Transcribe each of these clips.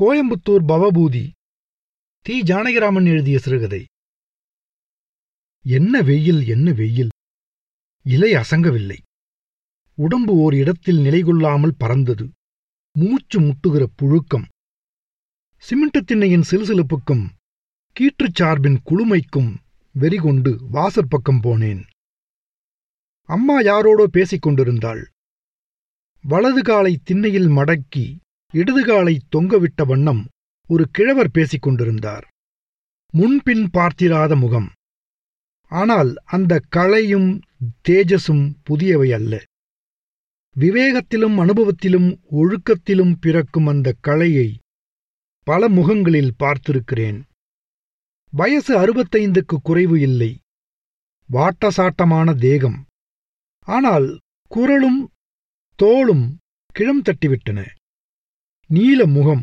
கோயம்புத்தூர் பவபூதி. தி. ஜானகிராமன் எழுதிய சிறுகதை. என்ன வெயில் என்ன வெயில். இலை அசங்கவில்லை. உடம்பு ஓர் இடத்தில் நிலைகொள்ளாமல் பறந்தது. மூச்சு முட்டுகிற புழுக்கம். சிமெண்ட் திண்ணையின் சிலுசிலுப்புக்கும் கீற்றுச் சார்பின் குளுமைக்கும் வெறிகொண்டு வாசற்பக்கம் போனேன். அம்மா யாரோடோ பேசிக் கொண்டிருந்தாள். வலது காலை திண்ணையில் மடக்கி இடதுகாலை தொங்கவிட்ட வண்ணம் ஒரு கிழவர் பேசிக் கொண்டிருந்தார் முன்பின் பார்த்திராத முகம். ஆனால் அந்த களையும் தேஜஸும் புதியவை அல்ல. விவேகத்திலும் அனுபவத்திலும் ஒழுக்கத்திலும் பிறக்கும் அந்த களையை பல முகங்களில் பார்த்திருக்கிறேன். வயசு அறுபத்தைந்துக்கு குறைவு இல்லை. வாட்டசாட்டமான தேகம். ஆனால் குரலும் தோளும் கிழம் தட்டிவிட்டன. நீல முகம்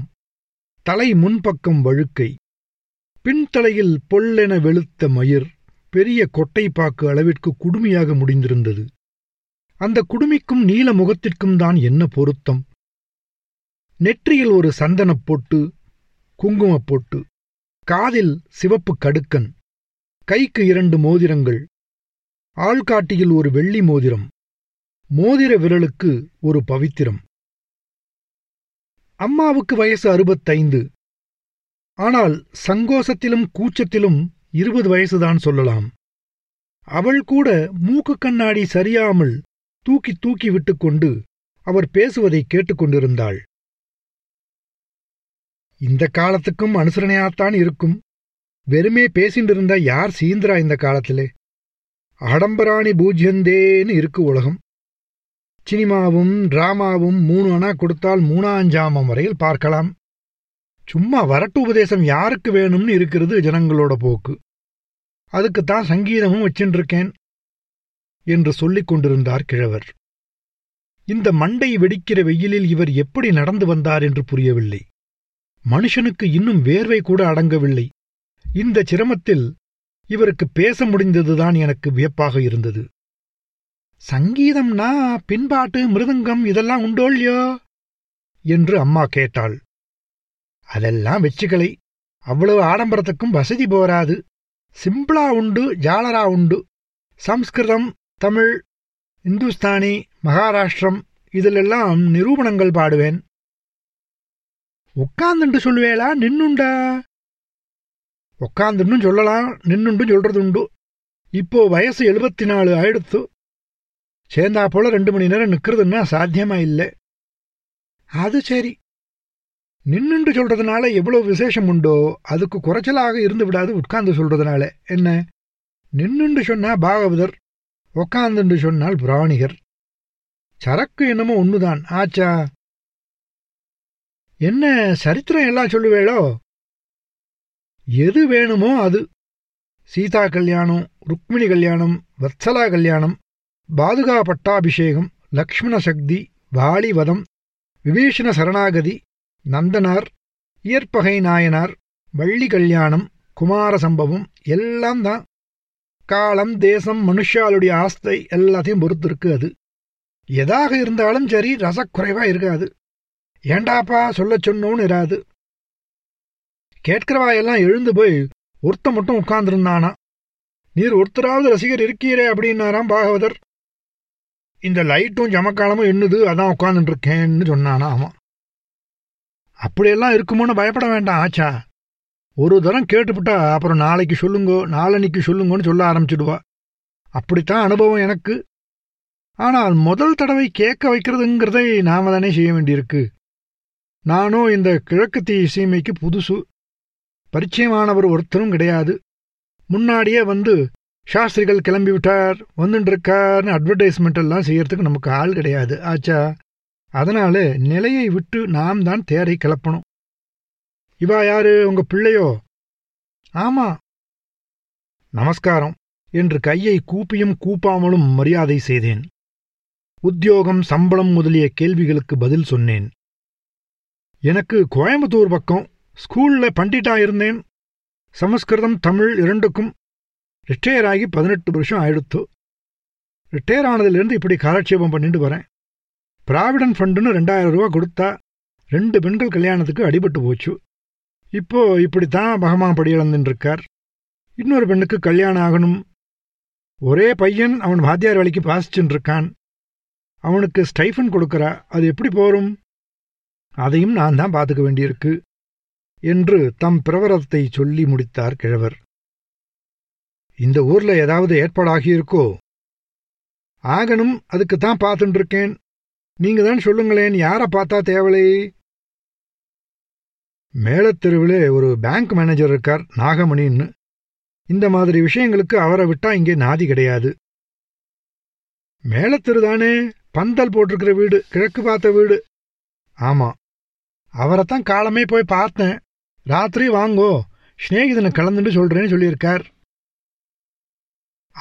தலை முன்பக்கம் வழுக்கை பின்தலையில் பொல்லென வெளுத்த மயிர் பெரிய கொட்டைப்பாக்கு அளவிற்கு குடுமியாக முடிந்திருந்தது. அந்த குடுமிக்கும் நீல முகத்திற்கும் தான் என்ன பொருத்தம்? நெற்றியில் ஒரு சந்தனப் பொட்டு குங்குமப் பொட்டு காதில் சிவப்பு கடுக்கன் கைக்கு இரண்டு மோதிரங்கள் ஆள்காட்டியில் ஒரு வெள்ளி மோதிரம் மோதிர விரலுக்கு ஒரு பவித்திரம். அம்மாவுக்கு வயசு அறுபத்தைந்து. ஆனால் சங்கோசத்திலும் கூச்சத்திலும் இருபது வயசுதான் சொல்லலாம். அவள் கூட மூக்கு கண்ணாடி சரியாமல் தூக்கி தூக்கி விட்டுக்கொண்டு அவர் பேசுவதை கேட்டுக்கொண்டிருந்தாள். இந்த காலத்துக்கும் அனுசரணையாத்தான் இருக்கும். வெறுமே பேசிண்டிருந்தா யார் சீந்திரா இந்த காலத்திலே? ஆடம்பராணி பூஜ்யந்தேன்னு இருக்கு உலகம். சினிமாவும் டிராமாவும் மூணு அணா கொடுத்தால் மூணாஞ்சாமம் வரையில் பார்க்கலாம். சும்மா வரட்டு உபதேசம் யாருக்கு வேணும்னு இருக்கிறது ஜனங்களோட போக்கு. அதுக்குத்தான் சங்கீதமும் வச்சின்றிருக்கேன் என்று சொல்லிக் கொண்டிருந்தார் கிழவர். இந்த மண்டை வெடிக்கிற வெயிலில் இவர் எப்படி நடந்து வந்தார் என்று புரியவில்லை. மனுஷனுக்கு இன்னும் வேர்வை கூட அடங்கவில்லை. இந்த சிரமத்தில் இவருக்கு பேச முடிந்ததுதான் எனக்கு வியப்பாக இருந்தது. சங்கீதம்னா பின்பாட்டு மிருதங்கம் இதெல்லாம் உண்டோல்லையோ என்று அம்மா கேட்டாள். அதெல்லாம் வெச்சுக்களை அவ்வளவு ஆடம்பரத்துக்கும் வசதி போராது. சிம்பிளா உண்டு ஜாலரா உண்டு. சம்ஸ்கிருதம் தமிழ் இந்துஸ்தானி மகாராஷ்டிரம் இதிலெல்லாம் நிரூபணங்கள் பாடுவேன். உட்காந்துண்டு சொல்லுவேளா நின்னுண்டா? உட்காந்துண்டும் சொல்லலாம் நின்னுண்டு சொல்றது உண்டு இப்போ வயசு எழுபத்தி நாலு ஆயிடுத்து. சேர்ந்தா போல ரெண்டு மணி நேரம் நிற்கிறதுன்னா சாத்தியமா இல்லை. அது சரி. நின்னுண்டு சொல்றதுனால எவ்வளவு விசேஷம் உண்டோ அதுக்கு குறைச்சலாக இருந்து விடாது உட்கார்ந்து சொல்றதுனால. என்ன? நின்னுண்டு சொன்னா பாகவதர் உக்காந்துண்டு சொன்னால் புராணிகர். சரக்கு என்னமோ ஒண்ணுதான். ஆச்சா. என்ன சரித்திரம் எல்லாம் சொல்லுவேளோ? எது வேணுமோ அது. சீதா கல்யாணம் ருக்மிணி கல்யாணம் வத்சலா கல்யாணம் பாதுகா பட்டாபிஷேகம் லக்ஷ்மண சக்தி வாலிவதம் விபீஷண சரணாகதி நந்தனார் இயற்பகை நாயனார் வள்ளி கல்யாணம் குமார சம்பவம் எல்லாம் தான் காலம் தேசம் மனுஷாளுடைய ஆஸ்தை எல்லாத்தையும் பொறுத்திருக்கு அது. எதாக இருந்தாலும் சரி ரசக்குறைவா இருக்காது. ஏண்டாப்பா சொல்ல சொன்னோன்னு இராது. கேட்கிறவா எல்லாம் எழுந்து போய் ஒருத்த மட்டும் உட்கார்ந்துருந்தானா? நீர் ஒருத்தராவது ரசிகர் இருக்கீரே அப்படின்னாராம் பாகவதர். இந்த லைட்டும் ஜமக்காலமும் என்னது அதான் உட்காந்துட்டு இருக்கேன்னு சொன்னானா அவன். அப்படியெல்லாம் இருக்குமோன்னு பயப்பட வேண்டாம் ஆச்சா. ஒரு தரம் கேட்டுவிட்டா அப்புறம் நாளைக்கு சொல்லுங்கோ நாளன்னைக்கு சொல்லுங்கோன்னு சொல்ல ஆரம்பிச்சிடுவா. அப்படித்தான் அனுபவம் எனக்கு. ஆனால் முதல் தடவை கேட்க வைக்கிறதுங்கிறதை நாம தானே செய்ய வேண்டியிருக்கு. நானும் இந்த கிழக்கு இசைமைக்கு புதுசு. பரிச்சயமானவர் ஒருத்தரும் கிடையாது. முன்னாடியே வந்து சாஸ்திரிகள் கிளம்பி விட்டார் வந்துட்டுருக்கார்னு அட்வர்டைஸ்மெண்ட் எல்லாம் செய்யறதுக்கு நமக்கு ஆள் கிடையாது. ஆச்சா? அதனால நிலையை விட்டு நாம் தான் தேரை கிளப்பணும். இவா யாரு? உங்க பிள்ளையோ? ஆமா. நமஸ்காரம். என்று கையை கூப்பியும் கூப்பாமலும் மரியாதை செய்தேன். உத்தியோகம் சம்பளம் முதலிய கேள்விகளுக்கு பதில் சொன்னேன். எனக்கு கோயம்புத்தூர் பக்கம் ஸ்கூல்ல பண்டிட்டா இருந்தேன். சமஸ்கிருதம் தமிழ் இரண்டுக்கும் ரிட்டையர் ஆகி பதினெட்டு வருஷம் ஆயிடுத்து. ரிட்டையர் ஆனதுலேருந்து இப்படி காலட்சேபம் பண்ணிட்டு வரேன். ப்ராவிடன்ட் ஃபண்டுன்னு ரெண்டாயிரம் ரூபா கொடுத்தா ரெண்டு பெண்கள் கல்யாணத்துக்கு அடிபட்டு போச்சு. இப்போ இப்படித்தான் பகமான் படியிழந்துருக்கார் இன்னொரு பெண்ணுக்கு கல்யாணம் ஆகணும். ஒரே பையன் அவன் வாத்தியார் வேலைக்கு வாசிச்சுட்டு இருக்கான். அவனுக்கு ஸ்டைஃபன் கொடுக்கறா. அது எப்படி போரும்? அதையும் நான் தான் பார்த்துக்க வேண்டியிருக்கு. என்று தம் பிரவரத்தை சொல்லி முடித்தார் கிழவர். இந்த ஊர்ல ஏதாவது ஏற்பாடாகியிருக்கோ? ஆகணும் அதுக்கு தான் பார்த்துட்டு இருக்கேன் நீங்க தான் சொல்லுங்களேன் யார பார்த்தா தேவலை? மேலத்தெருவிலே ஒரு பேங்க் மேனேஜர் இருக்கார் நாகமணின்னு. இந்த மாதிரி விஷயங்களுக்கு அவரை விட்டா இங்கே நாதி கிடையாது. மேலத்தெரு தானே பந்தல் போட்டிருக்கிற வீடு கிழக்கு பார்த்த வீடு. ஆமா. அவரைத்தான் காலமே போய் பார்த்தேன். ராத்திரி வாங்கோ ஸ்நேகிதனை கலந்துட்டு சொல்றேன்னு சொல்லியிருக்கார்.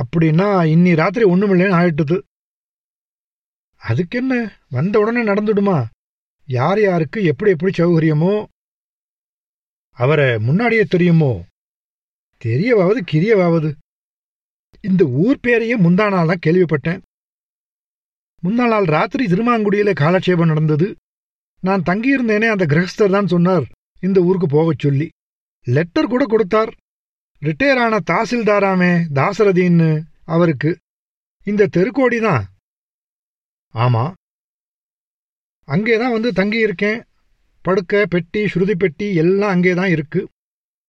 அப்படின்னா இன்னி ராத்திரி ஒன்றுமில்லேன்னு ஆயிட்டுது. அதுக்கென்ன? வந்த உடனே நடந்துடுமா? யார் யாருக்கு எப்படி எப்படி சௌகரியமோ? அவரை முன்னாடியே தெரியுமோ? தெரியவாவது கிரியவாவது. இந்த ஊர் பேரையே முந்தா நாள் தான் கேள்விப்பட்டேன். முந்தா நாள் ராத்திரி திருமாங்குடியில காலட்சேபம் நடந்தது. நான் தங்கியிருந்தேனே அந்த கிரகஸ்தர் தான் சொன்னார் இந்த ஊருக்கு போகச் சொல்லி. லெட்டர் கூட கொடுத்தார். ரிட்டையர் ஆன தாசில்தாராமே தாசரதின்னு அவருக்கு இந்த தெருக்கோடி தான். ஆமா. அங்கேதான் வந்து தங்கியிருக்கேன். படுக்க பெட்டி ஸ்ருதி பெட்டி எல்லாம் அங்கே தான் இருக்கு.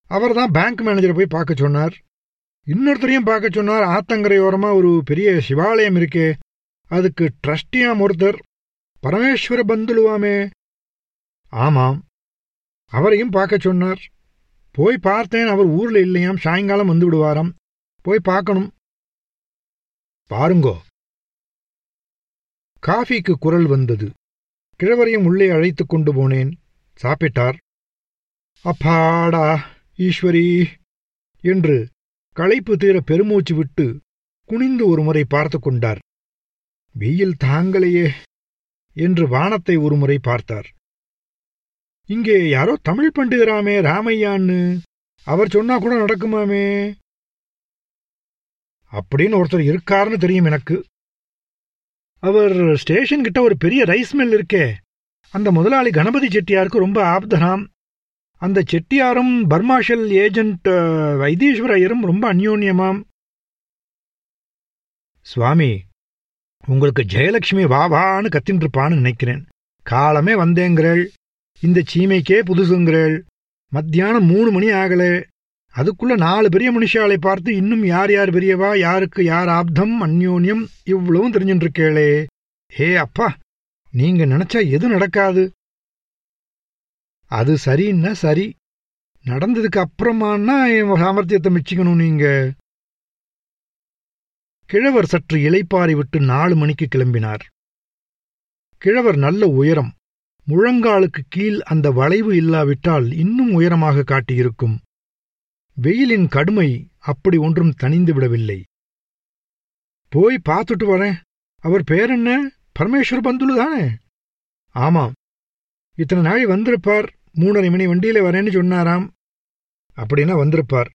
அவர் தான் பேங்க் மேனேஜரை போய் பார்க்க சொன்னார். இன்னொருத்தரையும் பார்க்க சொன்னார். ஆத்தங்கரையோரமா ஒரு பெரிய சிவாலயம் இருக்கே. அதுக்கு ட்ரஸ்டியாம் ஒருத்தர். பரமேஸ்வர பந்துலுவாமே. ஆமாம். அவரையும் பார்க்க சொன்னார். போய் பார்த்தேன் அவர் ஊர்ல இல்லையாம் சாயங்காலம் வந்து விடுவாராம். போய் பார்க்கணும். பாருங்கோ. காஃபிக்கு குரல் வந்தது. கிழவரையும் உள்ளே அழைத்துக் கொண்டு போனேன். சாப்பிட்டார். அப்பாடா ஈஸ்வரி என்று களைப்பு தீர பெருமூச்சு விட்டு குனிந்து ஒருமுறை பார்த்து கொண்டார். வெயில் தாங்களையே என்று வானத்தை ஒருமுறை பார்த்தார். இங்கே யாரோ தமிழ் பண்டிதராமே ராமையான்னு. அவர் சொன்னா கூட நடக்குமாமே? அப்படின்னு ஒருத்தர் இருக்காருன்னு தெரியும் எனக்கு. அவர் ஸ்டேஷன் கிட்ட ஒரு பெரிய ரைஸ் மில் இருக்கே. அந்த முதலாளி கணபதி செட்டியாருக்கு ரொம்ப ஆப்தனாம் அந்த செட்டியாரும் பர்மாஷல் ஏஜென்ட் வைத்தீஸ்வர ஐயரும் ரொம்ப அந்யோன்யமாம். சுவாமி உங்களுக்கு ஜெயலட்சுமி வா வான்னு கத்தின்னு இருப்பான்னு நினைக்கிறேன். காலமே வந்தேங்கிறேள். இந்த சீமைக்கே புதுசுங்கிறேள். மத்தியானம் மூணு மணி ஆகலே. அதுக்குள்ள நாலு பெரிய மனுஷாலை பார்த்து இன்னும் யார் யார் பெரியவா யாருக்கு யார் ஆப்தம் அந்யோன்யம் இவ்வளவும் தெரிஞ்சுட்டு ஹே அப்பா நீங்க நினைச்சா எது நடக்காது? அது சரின்னா சரி. நடந்ததுக்கு அப்புறமானா என் சாமர்த்தியத்தை மிச்சிக்கணும் நீங்க. கிழவர் சற்று இலைப்பாரி விட்டு நாலு மணிக்கு கிளம்பினார். கிழவர் நல்ல உயரம் முழங்காலுக்கு கீழ் அந்த வளைவு இல்லாவிட்டால் இன்னும் உயரமாக காட்டியிருக்கும். வெயிலின் கடுமை அப்படி ஒன்றும் தணிந்து விடவில்லை. போய் பார்த்துட்டு வரேன். அவர் பேர் என்ன? பரமேஸ்வர் பந்துலு தானே? ஆமாம். இத்தனை நாளை வந்திருப்பார். மூணரை மணி வண்டியில வரேன்னு சொன்னாராம். அப்படின்னா வந்திருப்பார்.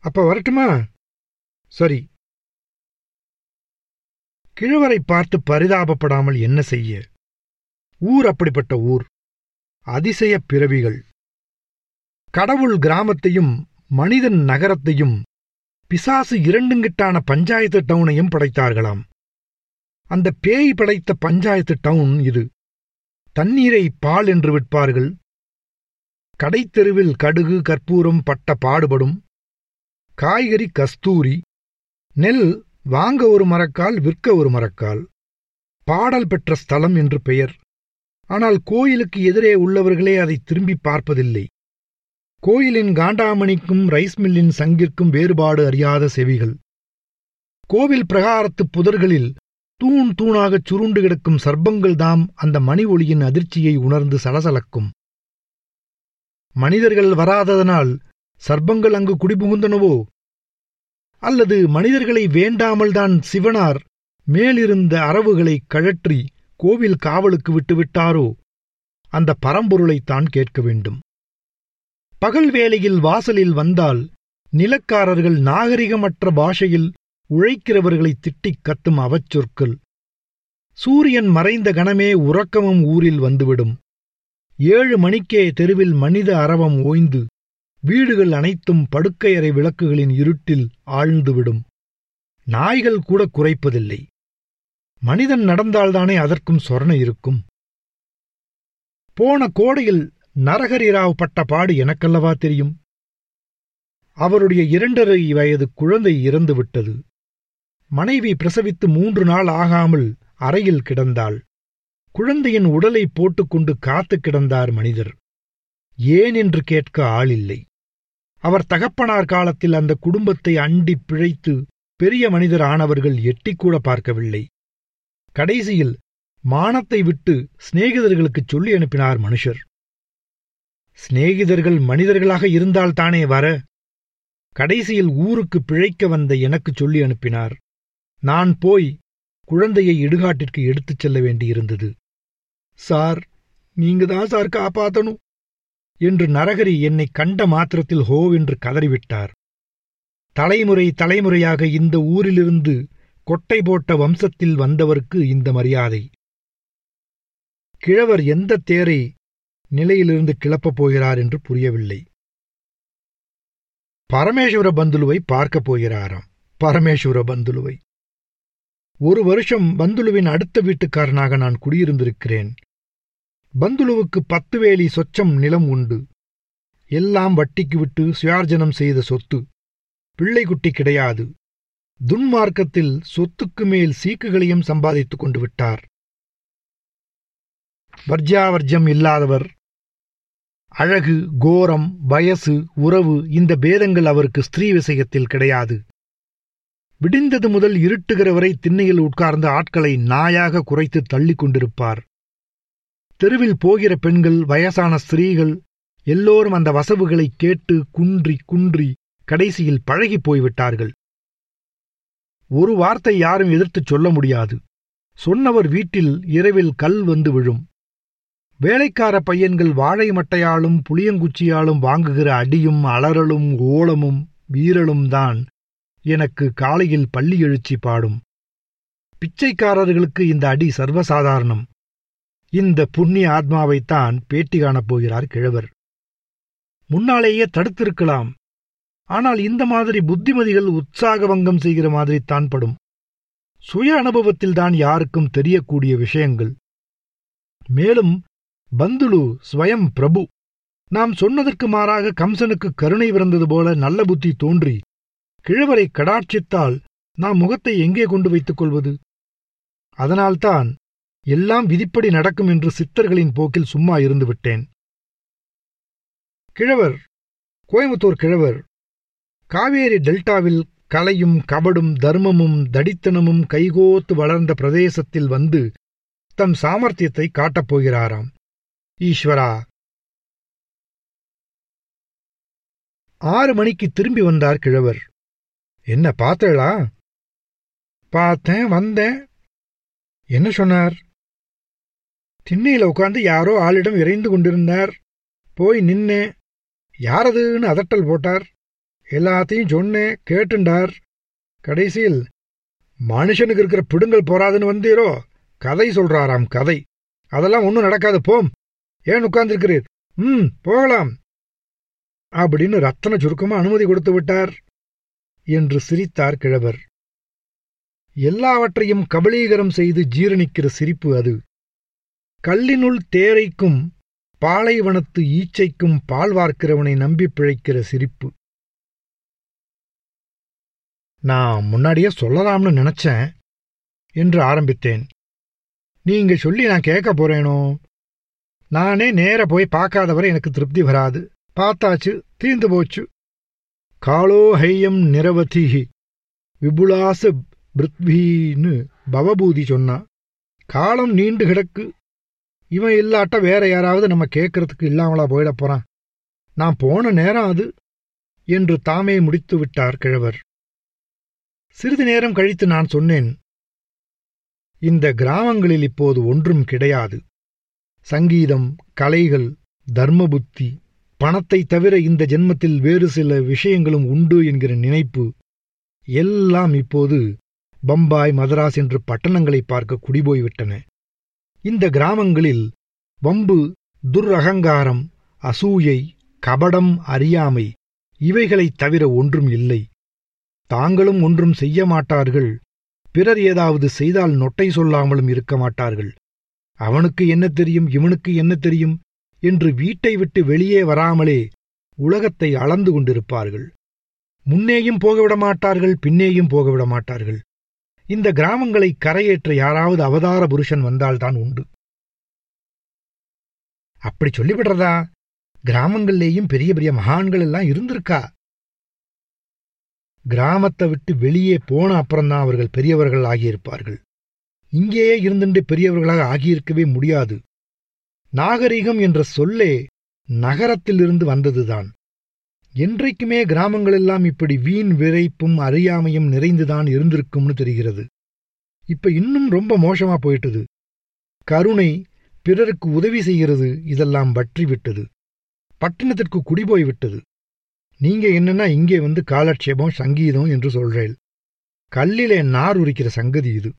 அப்ப வரட்டுமா? சரி. கிழவரை பார்த்து பரிதாபப்படாமல் என்ன செய்ய? ஊர் அப்படிப்பட்ட ஊர். அதிசயப் பிறவிகள். கடவுள் கிராமத்தையும் மனிதன் நகரத்தையும் பிசாசு இரண்டுங்கிட்டான பஞ்சாயத்து டவுனையும் படைத்தார்களாம். அந்த பேய் படைத்த பஞ்சாயத்து டவுன் இது. தண்ணீரை பால் என்று விற்பார்கள். கடைத்தெருவில் கடுகு கற்பூரம் பட்ட பாடுபடும். காய்கறி கஸ்தூரி. நெல் வாங்க ஒரு மரக்கால் விற்க ஒரு மரக்கால். பாடல் பெற்ற ஸ்தலம் என்று பெயர். ஆனால் கோயிலுக்கு எதிரே உள்ளவர்களே அதை திரும்பி பார்ப்பதில்லை. கோயிலின் காண்டாமணிக்கும் ரைஸ் மில்லின் சங்கிற்கும் வேறுபாடு அறியாத செவிகள். கோவில் பிரகாரத்து புதர்களில் தூண் தூணாகச் சுருண்டு கிடக்கும் சர்ப்பங்கள்தாம் அந்த மணி ஒளியின் அதிர்ச்சியை உணர்ந்து சலசலக்கும். மனிதர்கள் வராததனால் சர்ப்பங்கள் அங்கு குடிபுகுந்தனவோ? அல்லது மனிதர்களை வேண்டாமல்தான் சிவனார் மேலிருந்த அரவுகளை கழற்றி கோவில் காவலுக்கு விட்டுவிட்டாரோ? அந்த பரம்பொருளைத்தான் கேட்க வேண்டும். பகல் வேளையில் வாசலில் வந்தால் நிலக்காரர்கள் நாகரிகமற்ற பாஷையில் உழைக்கிறவர்களை திட்டிக் கத்தும் அவச்சொற்கள். சூரியன் மறைந்த கணமே உறக்கமும் ஊரில் வந்துவிடும். ஏழு மணிக்கே தெருவில் மனித அரவம் ஓய்ந்து வீடுகள் அனைத்தும் படுக்கையறை விளக்குகளின் இருட்டில் ஆழ்ந்துவிடும். நாய்கள் கூட குறைப்பதில்லை. மனிதன் நடந்தால்தானே அதற்கும் சொரணை இருக்கும். போன கோடையில் நரஹரிராவ் பட்ட பாடு எனக்கல்லவா தெரியும்? அவருடைய இரண்டரை வயது குழந்தை இறந்துவிட்டது. மனைவி பிரசவித்து மூன்று நாள் ஆகாமல் அறையில் கிடந்தாள். குழந்தையின் உடலை போட்டுக்கொண்டு காத்து கிடந்தார் மனிதர். ஏன் என்று கேட்க ஆளில்லை. அவர் தகப்பனார் காலத்தில் அந்த குடும்பத்தை அண்டி பிழைத்து பெரிய மனிதர் ஆனவர்கள் எட்டிக்கூட பார்க்கவில்லை. கடைசியில் மானத்தை விட்டு சிநேகிதர்களுக்குச் சொல்லி அனுப்பினார் மனுஷர். சிநேகிதர்கள் மனிதர்களாக இருந்தால்தானே வர? கடைசியில் ஊருக்கு பிழைக்க வந்த எனக்குச் சொல்லி அனுப்பினார். நான் போய் குழந்தையை இடுகாட்டிற்கு எடுத்துச் செல்ல வேண்டியிருந்தது. சார் நீங்க தான் சார் காப்பாத்தணும் என்று நரகரி என்னை கண்ட மாத்திரத்தில் ஹோவென்று கதறிவிட்டார். தலைமுறை தலைமுறையாக இந்த ஊரிலிருந்து கொட்டை போட்ட வம்சத்தில் வந்தவருக்கு இந்த மரியாதை. கிழவர் எந்த தேரை நிலையிலிருந்து கிளப்பப் போகிறார் என்று புரியவில்லை. பரமேஸ்வர பந்துலுவை பார்க்கப் போகிறாராம். பரமேஸ்வர பந்துலுவை. ஒரு வருஷம் பந்துலுவின் அடுத்த வீட்டுக்காரனாக நான் குடியிருந்திருக்கிறேன். பந்துலுவுக்கு பத்து வேலி சொச்சம் நிலம் உண்டு. எல்லாம் வட்டிக்கு விட்டு சுயார்ஜனம் செய்த சொத்து. பிள்ளைக்குட்டி கிடையாது. துன்மார்க்கத்தில் சொத்துக்கு மேல் சீக்குகளையும் சம்பாதித்துக் கொண்டு விட்டார். வர்ஜாவர்ஜம் இல்லாதவர் அழகு கோரம் வயசு உறவு இந்த பேதங்கள் அவருக்கு ஸ்திரீ விஷயத்தில் கிடையாது. விடிந்தது முதல் இருட்டுகிற வரை திண்ணையில் உட்கார்ந்த ஆட்களை நாயாக குறைத்து தள்ளி கொண்டிருப்பார். தெருவில் போகிற பெண்கள் வயசான ஸ்திரீகள் எல்லோரும் அந்த வசவுகளை கேட்டு குன்றி குன்றி கடைசியில் பழகிப் போய்விட்டார்கள். ஒரு வார்த்தை யாரும் எதிர்த்துச் சொல்ல முடியாது. சொன்னவர் வீட்டில் இரவில் கல் வந்து விழும். வேலைக்கார பையன்கள் வாழை மட்டையாலும் புளியங்குச்சியாலும் வாங்குகிற அடியும் அலறலும் ஓலமும் வீரலும் தான் எனக்கு காலையில் பள்ளி எழுச்சி பாடும். பிச்சைக்காரர்களுக்கு இந்த அடி சர்வசாதாரணம். இந்த புண்ணிய ஆத்மாவைத்தான் பேட்டி காணப் போகிறார் கிழவர். முன்னாலேயே தடுத்திருக்கலாம். ஆனால் இந்த மாதிரி புத்திமதிகள் உற்சாகபங்கம் செய்கிற மாதிரி தான் படும். சுய அனுபவத்தில்தான் யாருக்கும் தெரியக்கூடிய விஷயங்கள். மேலும் பந்துலு ஸ்வயம் பிரபு. நாம் சொன்னதற்கு மாறாக கம்சனுக்கு கருணை பிறந்தது போல நல்ல புத்தி தோன்றி கிழவரை கடாட்சித்தால் நாம் முகத்தை எங்கே கொண்டு வைத்துக் கொள்வது? அதனால்தான் எல்லாம் விதிப்படி நடக்கும் என்று சித்தர்களின் போக்கில் சும்மா இருந்து விட்டேன் கிழவர் கோயம்புத்தூர் கிழவர் காவேரி டெல்டாவில் கலையும் கபடும் தர்மமும் தடித்தனமும் கைகோத்து வளர்ந்த பிரதேசத்தில் வந்து தம் சாமர்த்தியத்தை காட்டப் போகிறாராம். ஈஸ்வரா! ஆறு மணிக்கு திரும்பி வந்தார் கிழவர். என்ன பார்த்தளா? பார்த்தேன் வந்தேன். என்ன சொன்னார்? திண்ணையில உட்கார்ந்து யாரோ ஆளிடம் இறைந்து கொண்டிருந்தார். போய் நின்னேன். யாரதுன்னு அதட்டல் போட்டார்? எல்லாத்தையும் சொன்னேன் கேட்டுண்டார். கடைசியில் மனுஷனுக்கு இருக்கிற பிடுங்கல் போறாதுன்னு வந்தீரோ? கதை சொல்றாராம் கதை. அதெல்லாம் ஒன்றும் நடக்காது போம். ஏன் உட்கார்ந்திருக்கிறீர்? ம் போகலாம். அப்படின்னு ரத்தன சுருக்கமா அனுமதி கொடுத்து விட்டார். என்று சிரித்தார் கிழவர். எல்லாவற்றையும் கபலீகரம் செய்து ஜீரணிக்கிற சிரிப்பு அது. கல்லினுள் தேரைக்கும் பாலைவனத்து ஈச்சைக்கும் பால் வார்க்கிறவனை நம்பி பிழைக்கிற சிரிப்பு. நான் முன்னாடியே சொல்லலாம்னு நினைச்சேன் என்று ஆரம்பித்தேன். நீங்க சொல்லி நான் கேட்க போறேனோ? நானே நேர போய் பார்க்காதவரை எனக்கு திருப்தி வராது. பார்த்தாச்சு தீர்ந்து போச்சு. காலோ ஹையம் நிரவதிஹி விபுலாச பிருத்வின்னு பவபூதி சொன்னா காலம் நீண்டு கிடக்கு. இவன் இல்லாட்ட வேற யாராவது நம்ம கேட்கறதுக்கு இல்லாமலா போயிட போறான். நான் போன நேரம் அது என்று தாமே முடித்து விட்டார் கிழவர். சிறிது நேரம் கழித்து நான் சொன்னேன் இந்த கிராமங்களில் இப்போது ஒன்றும் கிடையாது. சங்கீதம் கலைகள் தர்மபுத்தி பணத்தை தவிர இந்த ஜென்மத்தில் வேறு சில விஷயங்களும் உண்டு என்கிற நினைப்பு எல்லாம் இப்போது பம்பாய் மதராஸ் என்று பட்டணங்களை பார்க்க குடிபோய்விட்டன. இந்த கிராமங்களில் வம்பு துரகங்காரம் அசூயை கபடம் அறியாமை இவைகளைத் தவிர ஒன்றும் இல்லை. தாங்களும் ஒன்றும் செய்ய மாட்டார்கள். பிறர் ஏதாவது செய்தால் நொட்டை சொல்லாமலும் இருக்க மாட்டார்கள். அவனுக்கு என்ன தெரியும் இவனுக்கு என்ன தெரியும்? என்று வீட்டை விட்டு வெளியே வராமலே உலகத்தை அளந்து கொண்டிருப்பார்கள். முன்னேயும் போகவிட மாட்டார்கள் பின்னேயும் போகவிட மாட்டார்கள் இந்த கிராமங்களை கரையேற்ற யாராவது அவதார புருஷன் வந்தால்தான் உண்டு. அப்படி சொல்லிவிடுறதா? கிராமங்கள்லேயும் பெரிய பெரிய மகான்கள் எல்லாம் இருந்திருக்கா? கிராமத்தை விட்டு வெளியே போன அப்புறம்தான் அவர்கள் பெரியவர்கள் ஆகியிருப்பார்கள். இங்கேயே இருந்துட்டு பெரியவர்களாக ஆகியிருக்கவே முடியாது. நாகரிகம் என்ற சொல்லே நகரத்திலிருந்து வந்ததுதான். என்றைக்குமே கிராமங்களெல்லாம் இப்படி வீண் விரைப்பும் அறியாமையும் நிறைந்துதான் இருந்திருக்கும்னு தெரிகிறது. இப்ப இன்னும் ரொம்ப மோசமா போயிட்டது. கருணை பிறருக்கு உதவி செய்கிறது இதெல்லாம் வற்றி விட்டது பட்டணத்திற்கு குடிபோய் விட்டது நீங்க என்னன்னா இங்கே வந்து காலட்சேபம் சங்கீதம் என்று சொல்றேன் கல்லிலே நார் உரிக்கிற சங்கதி இது.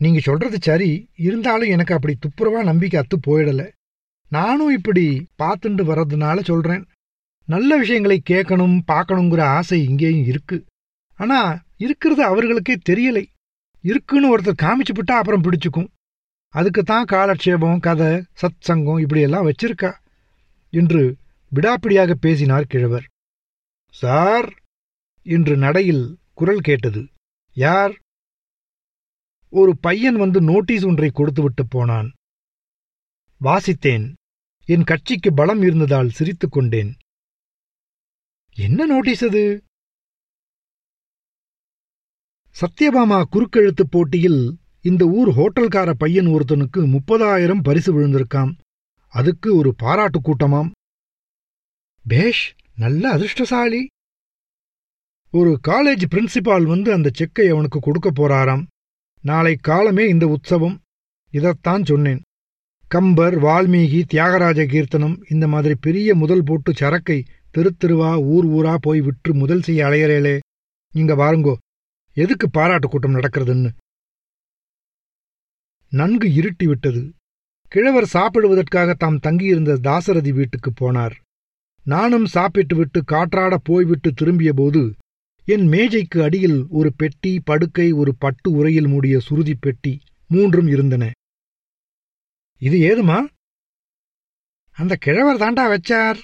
நீங்க சொல்றது சரி இருந்தாலும் எனக்கு அப்படி துப்புரவா நம்பிக்கை அத்து போயிடல. நானும் இப்படி பார்த்துட்டு வர்றதுனால சொல்றேன். நல்ல விஷயங்களை கேட்கணும் பார்க்கணுங்கிற ஆசை இங்கேயும் இருக்கு. ஆனா இருக்கிறது அவர்களுக்கே தெரியலை. இருக்குன்னு ஒருத்தர் காமிச்சு விட்டா அப்புறம் பிடிச்சுக்கும். அதுக்குத்தான் காலட்சேபம் கதை சத் சங்கம் இப்படியெல்லாம் வச்சிருக்கா என்று விடாப்பிடியாக பேசினார் கிழவர். சார் என்று நடையில் குரல் கேட்டது. யார்? ஒரு பையன் வந்து நோட்டீஸ் ஒன்றை கொடுத்துவிட்டு போனான். வாசித்தேன். என் கட்சிக்கு பலம் இருந்ததால் சிரித்துக் கொண்டேன். என்ன நோட்டீஸ் அது? சத்யபாமா குறுக்கெழுத்துப் போட்டியில் இந்த ஊர் ஹோட்டல்கார பையன் ஒருத்தனுக்கு முப்பதாயிரம் பரிசு விழுந்திருக்காம். அதுக்கு ஒரு பாராட்டு கூட்டமாம். பேஷ் நல்ல அதிர்ஷ்டசாலி. ஒரு காலேஜ் பிரின்சிபால் வந்து அந்த செக்கை அவனுக்கு கொடுக்க போறாராம். நாளை காலமே இந்த உற்சவம். இதத்தான் சொன்னேன். கம்பர் வால்மீகி தியாகராஜ கீர்த்தனம் இந்த மாதிரி பெரிய முதல் போட்டு சரக்கை தெரு தெருவா ஊர் ஊரா போய் விற்று முதல் செய்ய அலையறேலே. நீங்க பாருங்கோ எதுக்கு பாராட்டு கூட்டம் நடக்கிறதுன்னு? நன்கு இருட்டி விட்டது. கிழவர் சாப்பிடுவதற்காக தாம் தங்கியிருந்த தாசரதி வீட்டுக்குப் போனார். நானும் சாப்பிட்டுவிட்டு காற்றாடப் காற்றாட போய்விட்டு திரும்பியபோது என் மேஜைக்கு அடியில் ஒரு பெட்டி படுக்கை ஒரு பட்டு உரையில் மூடிய சுருதி பெட்டி மூன்றும் இருந்தன. இது ஏதுமா? அந்த கிழவர் தாண்டா வச்சார்.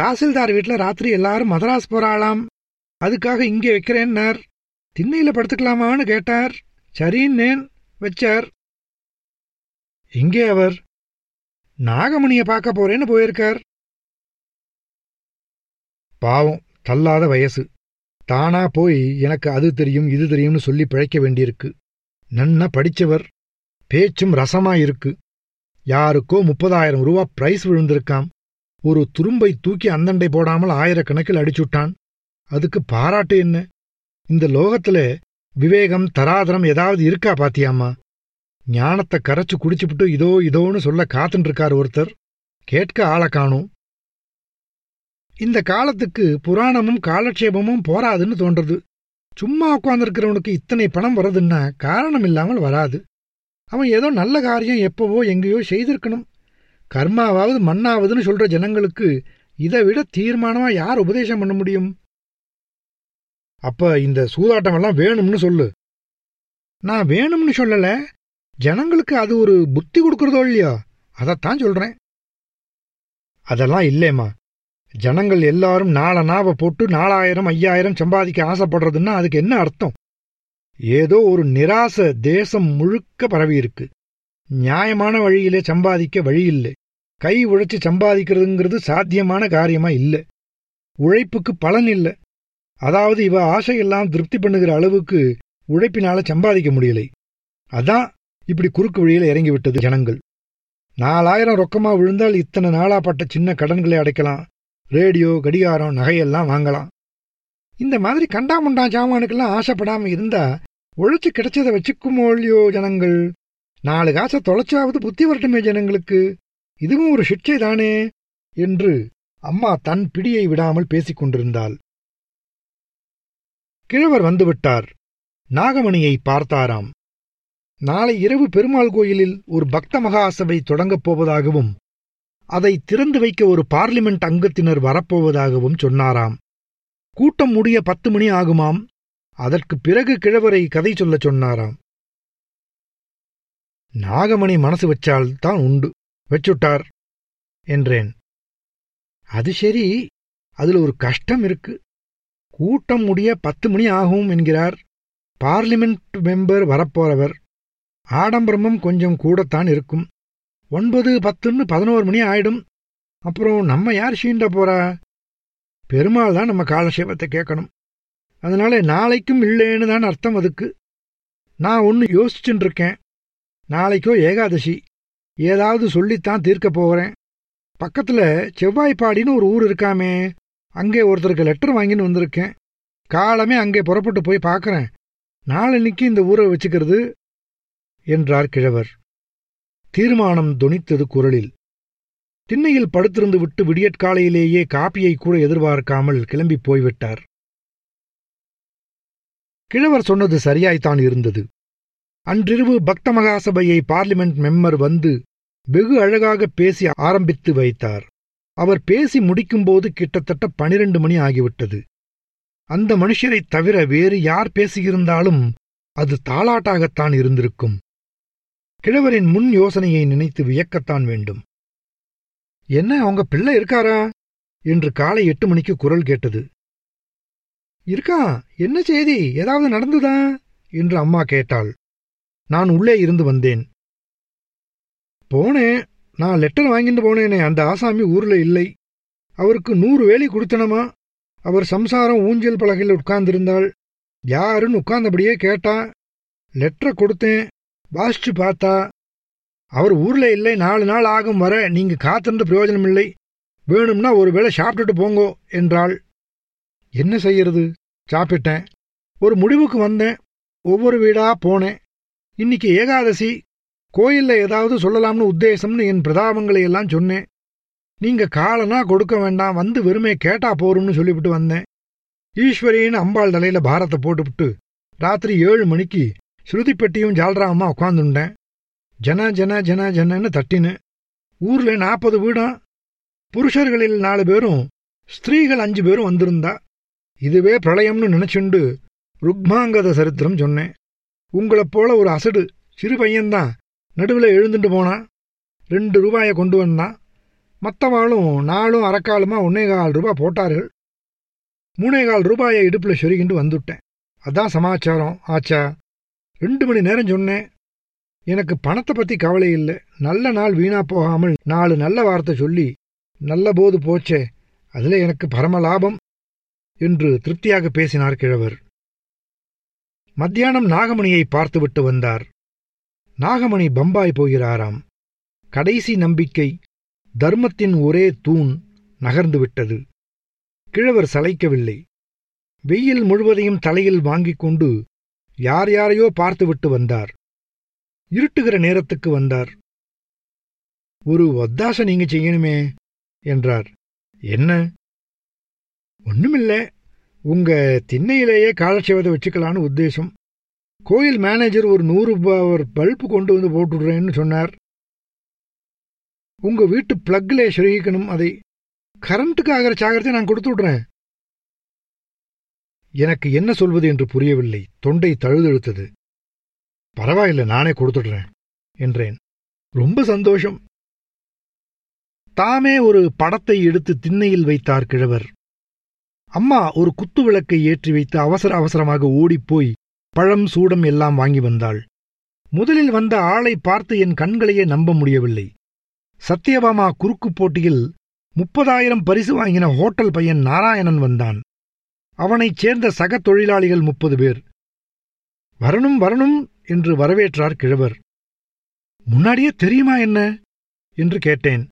தாசில்தார் வீட்ல ராத்திரி எல்லாரும் மதராஸ் போறாளாம். அதுக்காக இங்கே வைக்கிறேன்னார். திண்ணையில படுத்துக்கலாமான்னு கேட்டார். சரின்னேன் வச்சார். எங்கே அவர்? நாகமணிய பார்க்க போறேன்னு போயிருக்கார். பாவம் தள்ளாத வயசு. தானா போய் எனக்கு அது தெரியும் இது தெரியும்னு சொல்லி பிழைக்க வேண்டியிருக்கு. நன்னா படிச்சவர். பேச்சும் ரசமா இருக்கு யாருக்கோ முப்பதாயிரம் ரூபா பிரைஸ் விழுந்திருக்காம். ஒரு துரும்பை தூக்கி அந்தண்டை போடாமல் ஆயிரக்கணக்கில் அடிச்சுட்டான். அதுக்கு பாராட்டு என்ன? இந்த லோகத்துல விவேகம் தராதரம் ஏதாவது இருக்கா பாத்தியாம்மா? ஞானத்தை கரைச்சு குடிச்சுப்புட்டு இதோ இதோன்னு சொல்ல காத்துட்டு இருக்கார் ஒருத்தர். கேட்க ஆள காணும். இந்த காலத்துக்கு புராணமும் காலட்சேபமும் போராதுன்னு தோன்றது. சும்மா உட்கார்ந்திருக்கிறவனுக்கு இத்தனை பணம் வர்றதுன்னா காரணம் இல்லாமல் வராது. அவன் ஏதோ நல்ல காரியம் எப்பவோ எங்கேயோ செய்திருக்கணும். கர்மாவாவது மண்ணாவதுன்னு சொல்ற ஜனங்களுக்கு இதை விட தீர்மானமா யார் உபதேசம் பண்ண முடியும்? அப்ப இந்த சூதாட்டம் எல்லாம் வேணும்னு சொல்லு. நான் வேணும்னு சொல்லல. ஜனங்களுக்கு அது ஒரு புத்தி கொடுக்கறதோ இல்லையா? அதைத்தான் சொல்றேன். அதெல்லாம் இல்லேம்மா. ஜனங்கள் எல்லாரும் நாள நாவை போட்டு நாலாயிரம் ஐயாயிரம் சம்பாதிக்க ஆசைப்படுறதுன்னா அதுக்கு என்ன அர்த்தம்? ஏதோ ஒரு நிராச தேசம் முழுக்க பரவியிருக்கு நியாயமான வழியிலே சம்பாதிக்க வழி இல்லை. கை உழைச்சு சம்பாதிக்கிறதுங்கிறது சாத்தியமான காரியமா இல்லை. உழைப்புக்கு பலன் இல்லை. அதாவது இவ ஆசையெல்லாம் திருப்தி பண்ணுகிற அளவுக்கு உழைப்பினால சம்பாதிக்க முடியலை. அதான் இப்படி குறுக்கு வழியில இறங்கி விட்டது ஜனங்கள். நாலாயிரம் ரொக்கமா விழுந்தால் இத்தனை நாளாப்பட்ட சின்ன கடன்களை அடைக்கலாம். ரேடியோ கடிகாரம் நகையெல்லாம் வாங்கலாம். இந்த மாதிரி கண்டாமுண்டா சாமானுக்கெல்லாம் ஆசைப்படாம இருந்தா உழைச்சு கிடைச்சதை வச்சுக்குமோ இல்லையோ ஜனங்கள்? நாலு காசை தொலைச்சாவது புத்தி வரட்டுமே ஜனங்களுக்கு. இதுவும் ஒரு சிக்ஷை தானே? என்று அம்மா தன் பிடியை விடாமல் பேசிக் கொண்டிருந்தாள். கிழவர் வந்துவிட்டார். நாகமணியை பார்த்தாராம். நாளை இரவு பெருமாள் கோயிலில் ஒரு பக்த மகாசபை தொடங்கப் போவதாகவும் அதை திறந்து வைக்க ஒரு பார்லிமெண்ட் அங்கத்தினர் வரப்போவதாகவும் சொன்னாராம். கூட்டம் முடிய பத்து மணி ஆகுமாம். அதற்கு பிறகு கிழவரை கதை சொல்லச் சொன்னாராம். நாகமணி மனசு வச்சால் தான் உண்டு. வச்சுட்டார் என்றேன். அது சரி. அதுல ஒரு கஷ்டம் இருக்கு. கூட்டம் முடிய பத்து மணி ஆகும் என்கிறார். பார்லிமெண்ட் மெம்பர் வரப்போறவர். ஆடம்பரமும் கொஞ்சம் கூடத்தான் இருக்கும். ஒன்பது பத்துன்னு பதினோரு மணி ஆயிடும். அப்புறம் நம்ம யார் சீண்ட போறா? பெருமாள் தான் நம்ம காலசேபத்தை கேட்கணும். அதனால நாளைக்கும் இல்லைன்னு தான் அர்த்தம் அதுக்கு. நான் ஒன்று யோசிச்சுட்டு இருக்கேன் நாளைக்கோ ஏகாதசி. ஏதாவது சொல்லித்தான் தீர்க்க போகிறேன் பக்கத்தில் செவ்வாய்ப்பாடின்னு ஒரு ஊர் இருக்காமே. அங்கே ஒருத்தருக்கு லெட்டர் வாங்கின்னு வந்திருக்கேன். காலமே அங்கே புறப்பட்டு போய் பார்க்குறேன். நாளன்னைக்கு இந்த ஊரை வச்சுக்கிறது என்றார் கிழவர். தீர்மானம் தொனித்தது குரலில். திண்ணையில் படுத்திருந்து விட்டு விடியற்காலையிலேயே காப்பியை கூட எதிர்பார்க்காமல் கிளம்பி போய்விட்டார். கிழவர் சொன்னது சரியாய்த்தான் இருந்தது. அன்றிரவு பக்த மகாசபையை பார்லிமெண்ட் மெம்பர் வந்து வெகு அழகாக பேசி ஆரம்பித்து வைத்தார். அவர் பேசி முடிக்கும்போது கிட்டத்தட்ட பனிரெண்டு மணி ஆகிவிட்டது. அந்த மனுஷரைத் தவிர வேறு யார் பேசியிருந்தாலும் அது தாலாட்டாகத்தான் இருந்திருக்கும். கிழவரின் முன் யோசனையை நினைத்து வியக்கத்தான் வேண்டும். என்ன அவங்க பிள்ளை இருக்காரா? என்று காலை எட்டு மணிக்கு குரல் கேட்டது. இருக்கா? என்ன செய்தி? ஏதாவது நடந்துதா? என்று அம்மா கேட்டாள். நான் உள்ளே இருந்து வந்தேன். போனேன் நான் லெட்டர் வாங்கிட்டு போனேனே அந்த ஆசாமி ஊர்ல இல்லை. அவருக்கு நூறு வேலி கொடுத்தனமா? அவர் சம்சாரம் ஊஞ்சல் பலகையில் உட்கார்ந்திருந்தாள். யாருன்னு உட்கார்ந்தபடியே கேட்டா லெட்டரை கொடுத்தேன் வாசிச்சு பார்த்தா அவர் ஊர்ல இல்லை நாலு நாள் ஆகும் வர நீங்க காத்திருந்த பிரயோஜனம் இல்லை வேணும்னா ஒரு வேளை சாப்பிட்டுட்டு போங்கோ என்றாள். என்ன செய்யறது? சாப்பிட்டேன். ஒரு முடிவுக்கு வந்தேன். ஒவ்வொரு வீடா போனேன். இன்னைக்கு ஏகாதசி. கோயில்ல ஏதாவது சொல்லலாம்னு உத்தேசம்னு என் பிரதாபங்களை எல்லாம் சொன்னேன். நீங்க காலனா கொடுக்க வேண்டாம் வந்து வெறுமே கேட்டா போரும்னு சொல்லிவிட்டு வந்தேன். ஈஸ்வரின்னு அம்பாள் தலையில பாரத்தை போட்டுவிட்டு ராத்திரி ஏழு மணிக்கு ஸ்ருதி பெட்டியும் ஜால்ராமா உட்காந்துட்டேன் ஜன ஜன ஜன ஜனன்னு தட்டினு. ஊர்ல நாற்பது வீடும் புருஷர்களில் நாலு பேரும் ஸ்திரீகள் அஞ்சு பேரும் வந்திருந்தா. இதுவே பிரளயம்னு நினைச்சுண்டு ருக்மாங்கத சரித்திரம் சொன்னேன். உங்களைப் போல ஒரு அசடு சிறு பையன்தான் நடுவில் எழுந்துட்டு போனான் ரெண்டு ரூபாயை கொண்டு வந்தான் மற்றவாளும் நாலும் அரைக்காலுமா ஒன்னேகால் ரூபாய் போட்டார்கள். மூணேகால் ரூபாயை இடுப்பில் சொருகிண்டு வந்துட்டேன். அதான் சமாச்சாரம் ஆச்சா? ரெண்டு மணி நேரம் சொன்னேன். எனக்கு பணத்தை பத்தி கவலை இல்லை. நல்ல நாள் வீணா போகாமல் நாலு நல்ல வார்த்தை சொல்லி நல்ல போது போச்சே அதுல எனக்கு பரம லாபம் என்று திருப்தியாக பேசினார் கிழவர். மத்தியானம் நாகமணியை பார்த்துவிட்டு வந்தார். நாகமணி பம்பாய் போகிறாராம். கடைசி நம்பிக்கை தர்மத்தின் ஒரே தூண் நகர்ந்துவிட்டது கிழவர் சளைக்கவில்லை. வெயில் முழுவதையும் தலையில் வாங்கிக் கொண்டு யார் யாரையோ பார்த்துவிட்டு வந்தார். இருட்டுகிற நேரத்துக்கு வந்தார். ஒரு ஒத்தாசை நீங்க செய்யணுமே என்றார். என்ன? ஒண்ணுமில்ல. உங்க திண்ணையிலேயே காலட்சேபத்தை வச்சுக்கலான்னு உத்தேசம். கோயில் மேனேஜர் ஒரு நூறு ஒரு பல்பு கொண்டு வந்து போட்டுடுறேன்னு சொன்னார். உங்க வீட்டு பிளக்ல சொருகிக்கணும் அதை. கரண்ட்டுக்கு ஆகிற சாகரத்தை நான் கொடுத்து விடுறேன். எனக்கு என்ன சொல்வது என்று புரியவில்லை. தொண்டை தழுதெழுத்தது. பரவாயில்ல நானே கொடுத்துடுறேன் என்றேன். ரொம்ப சந்தோஷம். தாமே ஒரு படத்தை எடுத்து திண்ணையில் வைத்தார் கிழவர். அம்மா ஒரு குத்து விளக்கை ஏற்றி வைத்து அவசர அவசரமாக ஓடிப்போய் பழம் சூடம் எல்லாம் வாங்கி வந்தாள். முதலில் வந்த ஆளை பார்த்து என் கண்களையே நம்ப முடியவில்லை. சத்யபாமா குறுக்கு போட்டியில் முப்பதாயிரம் பரிசு வாங்கின ஹோட்டல் பையன் நாராயணன் வந்தான். அவனைச் சேர்ந்த சக தொழிலாளிகள் முப்பது பேர். வரணும் வரணும் என்று வரவேற்றார் கிழவர். முன்னாடியே தெரியுமா என்ன? என்று கேட்டேன்.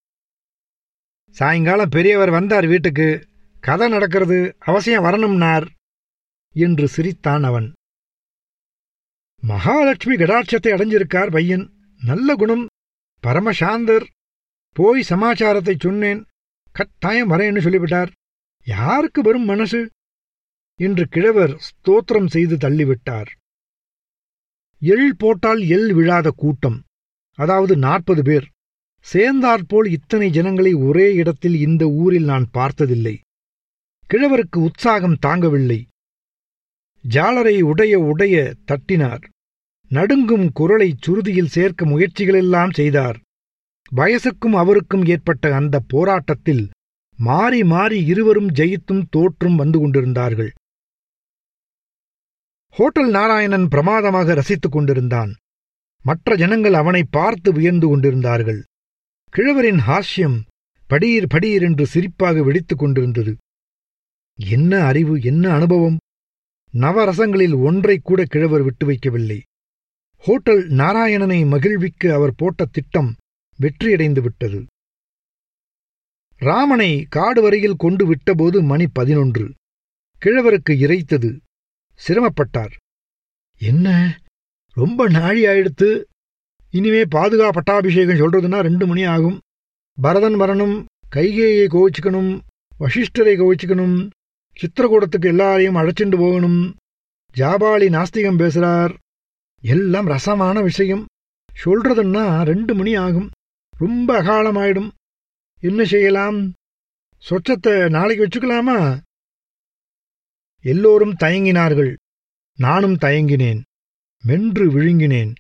சாயங்காலம் பெரியவர் வந்தார் வீட்டுக்கு. கதை நடக்கிறது. அவசியம் வரணும்னார் என்று சிரித்தான் அவன். மகாலட்சுமி கடாட்சத்தை அடைஞ்சிருக்கார் பையன். நல்ல குணம். பரமசாந்தர். போய் சமாச்சாரத்தை சொன்னேன். கட்டாயம் வரேன்னு சொல்லிவிட்டார். யாருக்கு வரும் மனசு? என்று கிழவர் ஸ்தோத்திரம் செய்து தள்ளிவிட்டார். எள் போட்டால் எள் விழாத கூட்டம் அதாவது நாற்பது பேர். சேர்ந்தாற்போல் இத்தனை ஜனங்களை ஒரே இடத்தில் இந்த ஊரில் நான் பார்த்ததில்லை. கிழவருக்கு உற்சாகம் தாங்கவில்லை. ஜாலரை உடைய உடைய தட்டினார். நடுங்கும் குரலைச் சுருதியில் சேர்க்க முயற்சிகளெல்லாம் செய்தார். வயசுக்கும் அவருக்கும் ஏற்பட்ட அந்த போராட்டத்தில் மாறி மாறி இருவரும் ஜெயித்தும் தோற்றும் வந்து கொண்டிருந்தார்கள். ஹோட்டல் நாராயணன் பிரமாதமாக ரசித்துக் கொண்டிருந்தான். மற்ற ஜனங்கள் அவனை பார்த்து வியந்து கொண்டிருந்தார்கள். கிழவரின் ஹாஸ்யம் படீர் படீர் என்று சிரிப்பாக வெடித்துக் கொண்டிருந்தது. என்ன அறிவு என்ன அனுபவம்? நவரசங்களில் ஒன்றை கூட கிழவர் விட்டு வைக்கவில்லை. ஹோட்டல் நாராயணனை மகிழ்விக்க அவர் போட்ட திட்டம் வெற்றியடைந்து விட்டது. ராமனை காடு வரையில் கொண்டு விட்டபோது மணி பதினொன்று. கிழவருக்கு இறைத்தது. சிரமப்பட்டார். என்ன? ரொம்ப நாழி ஆயிடுத்து. இனிமே பாதுகா பட்டாபிஷேகம் சொல்றதுன்னா ரெண்டு மணி ஆகும். பரதன் வரணும் கைகேயை கோவிச்சுக்கணும் வசிஷ்டரை கோவிச்சுக்கணும் சித்திரக்கூடத்துக்கு எல்லாரையும் அழைச்சிண்டு போகணும். ஜாபாலி நாஸ்திகம் பேசுறார். எல்லாம் ரசமான விஷயம். சொல்றதுன்னா ரெண்டு மணி ஆகும். ரொம்ப அகாலமாயிடும். என்ன செய்யலாம்? சொச்சத்தை நாளைக்கு வச்சுக்கலாமா? எல்லோரும் தயங்கினார்கள். நானும் தயங்கினேன். மென்று விழுங்கினேன்.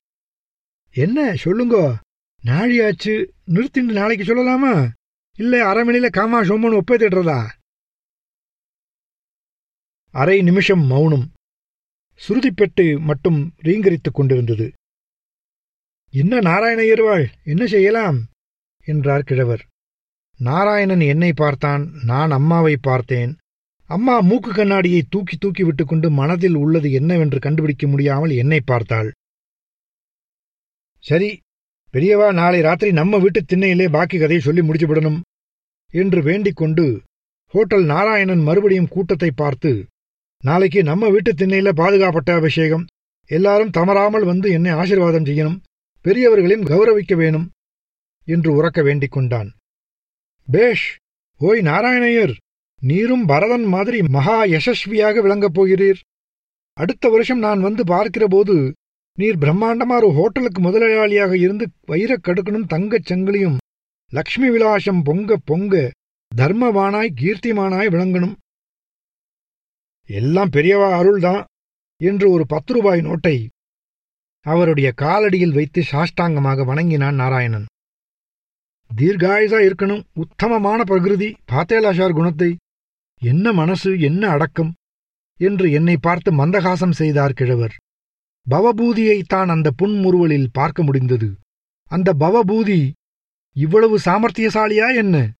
என்ன சொல்லுங்கோ. நாழியாச்சு நிறுத்திண்டு நாளைக்கு சொல்லலாமா? இல்ல அரைமணில காமா சோமன் ஒப்பேத்திடுறதா அரை நிமிஷம் மௌனம். சுருதிப்பெட்டு மட்டும் ரீங்கரித்துக் கொண்டிருந்தது. என்ன நாராயண நாராயணயர்வாள் என்ன செய்யலாம்? என்றார் கிழவர். நாராயணன் என்னை பார்த்தான் நான் அம்மாவை பார்த்தேன். அம்மா மூக்கு கண்ணாடியை தூக்கி தூக்கி விட்டுக்கொண்டு மனதில் உள்ளது என்னவென்று கண்டுபிடிக்க முடியாமல் என்னை பார்த்தாள். சரி பெரியவா நாளை ராத்திரி நம்ம வீட்டு திண்ணையிலே பாக்கி கதையை சொல்லி முடிச்சுவிடணும் என்று வேண்டிக் கொண்டு ஹோட்டல் நாராயணன் மறுபடியும் கூட்டத்தை பார்த்து நாளைக்கு நம்ம வீட்டு திண்ணையில பாதுகாப்பட்ட அபிஷேகம் எல்லாரும் தமராமல் வந்து என்னை ஆசீர்வாதம் செய்யணும் பெரியவர்களையும் கௌரவிக்க வேணும் என்று உறக்க வேண்டிக் கொண்டான் பேஷ் ஓய் நாராயணையர்! நீரும் பரதன் மாதிரி மகா யசஸ்வியாக விளங்கப் போகிறீர். அடுத்த வருஷம் நான் வந்து பார்க்கிறபோது நீர் பிரம்மாண்டமா ஒரு ஹோட்டலுக்கு முதலாளியாக இருந்து வைரக் கடுக்கணும் தங்கச் சங்கிலியும் லக்ஷ்மி விலாசம் பொங்க பொங்க தர்மவானாய் கீர்த்திமானாய் விளங்கணும். எல்லாம் பெரியவா அருள்தான் என்று ஒரு பத்து ரூபாய் நோட்டை அவருடைய காலடியில் வைத்து சாஷ்டாங்கமாக வணங்கினான் நாராயணன். தீர்காயுசா இருக்கணும் உத்தமமான பிரகிருதி பாத்தேலாஷார் குணத்தை என்ன மனசு என்ன அடக்கம்? என்று என்னை பார்த்து மந்தகாசம் செய்தார் கிழவர். பவபூதியைத்தான் அந்த புன்முறுவலில் பார்க்க முடிந்தது. அந்த பவபூதி இவ்வளவு சாமர்த்தியசாலியா என்ன?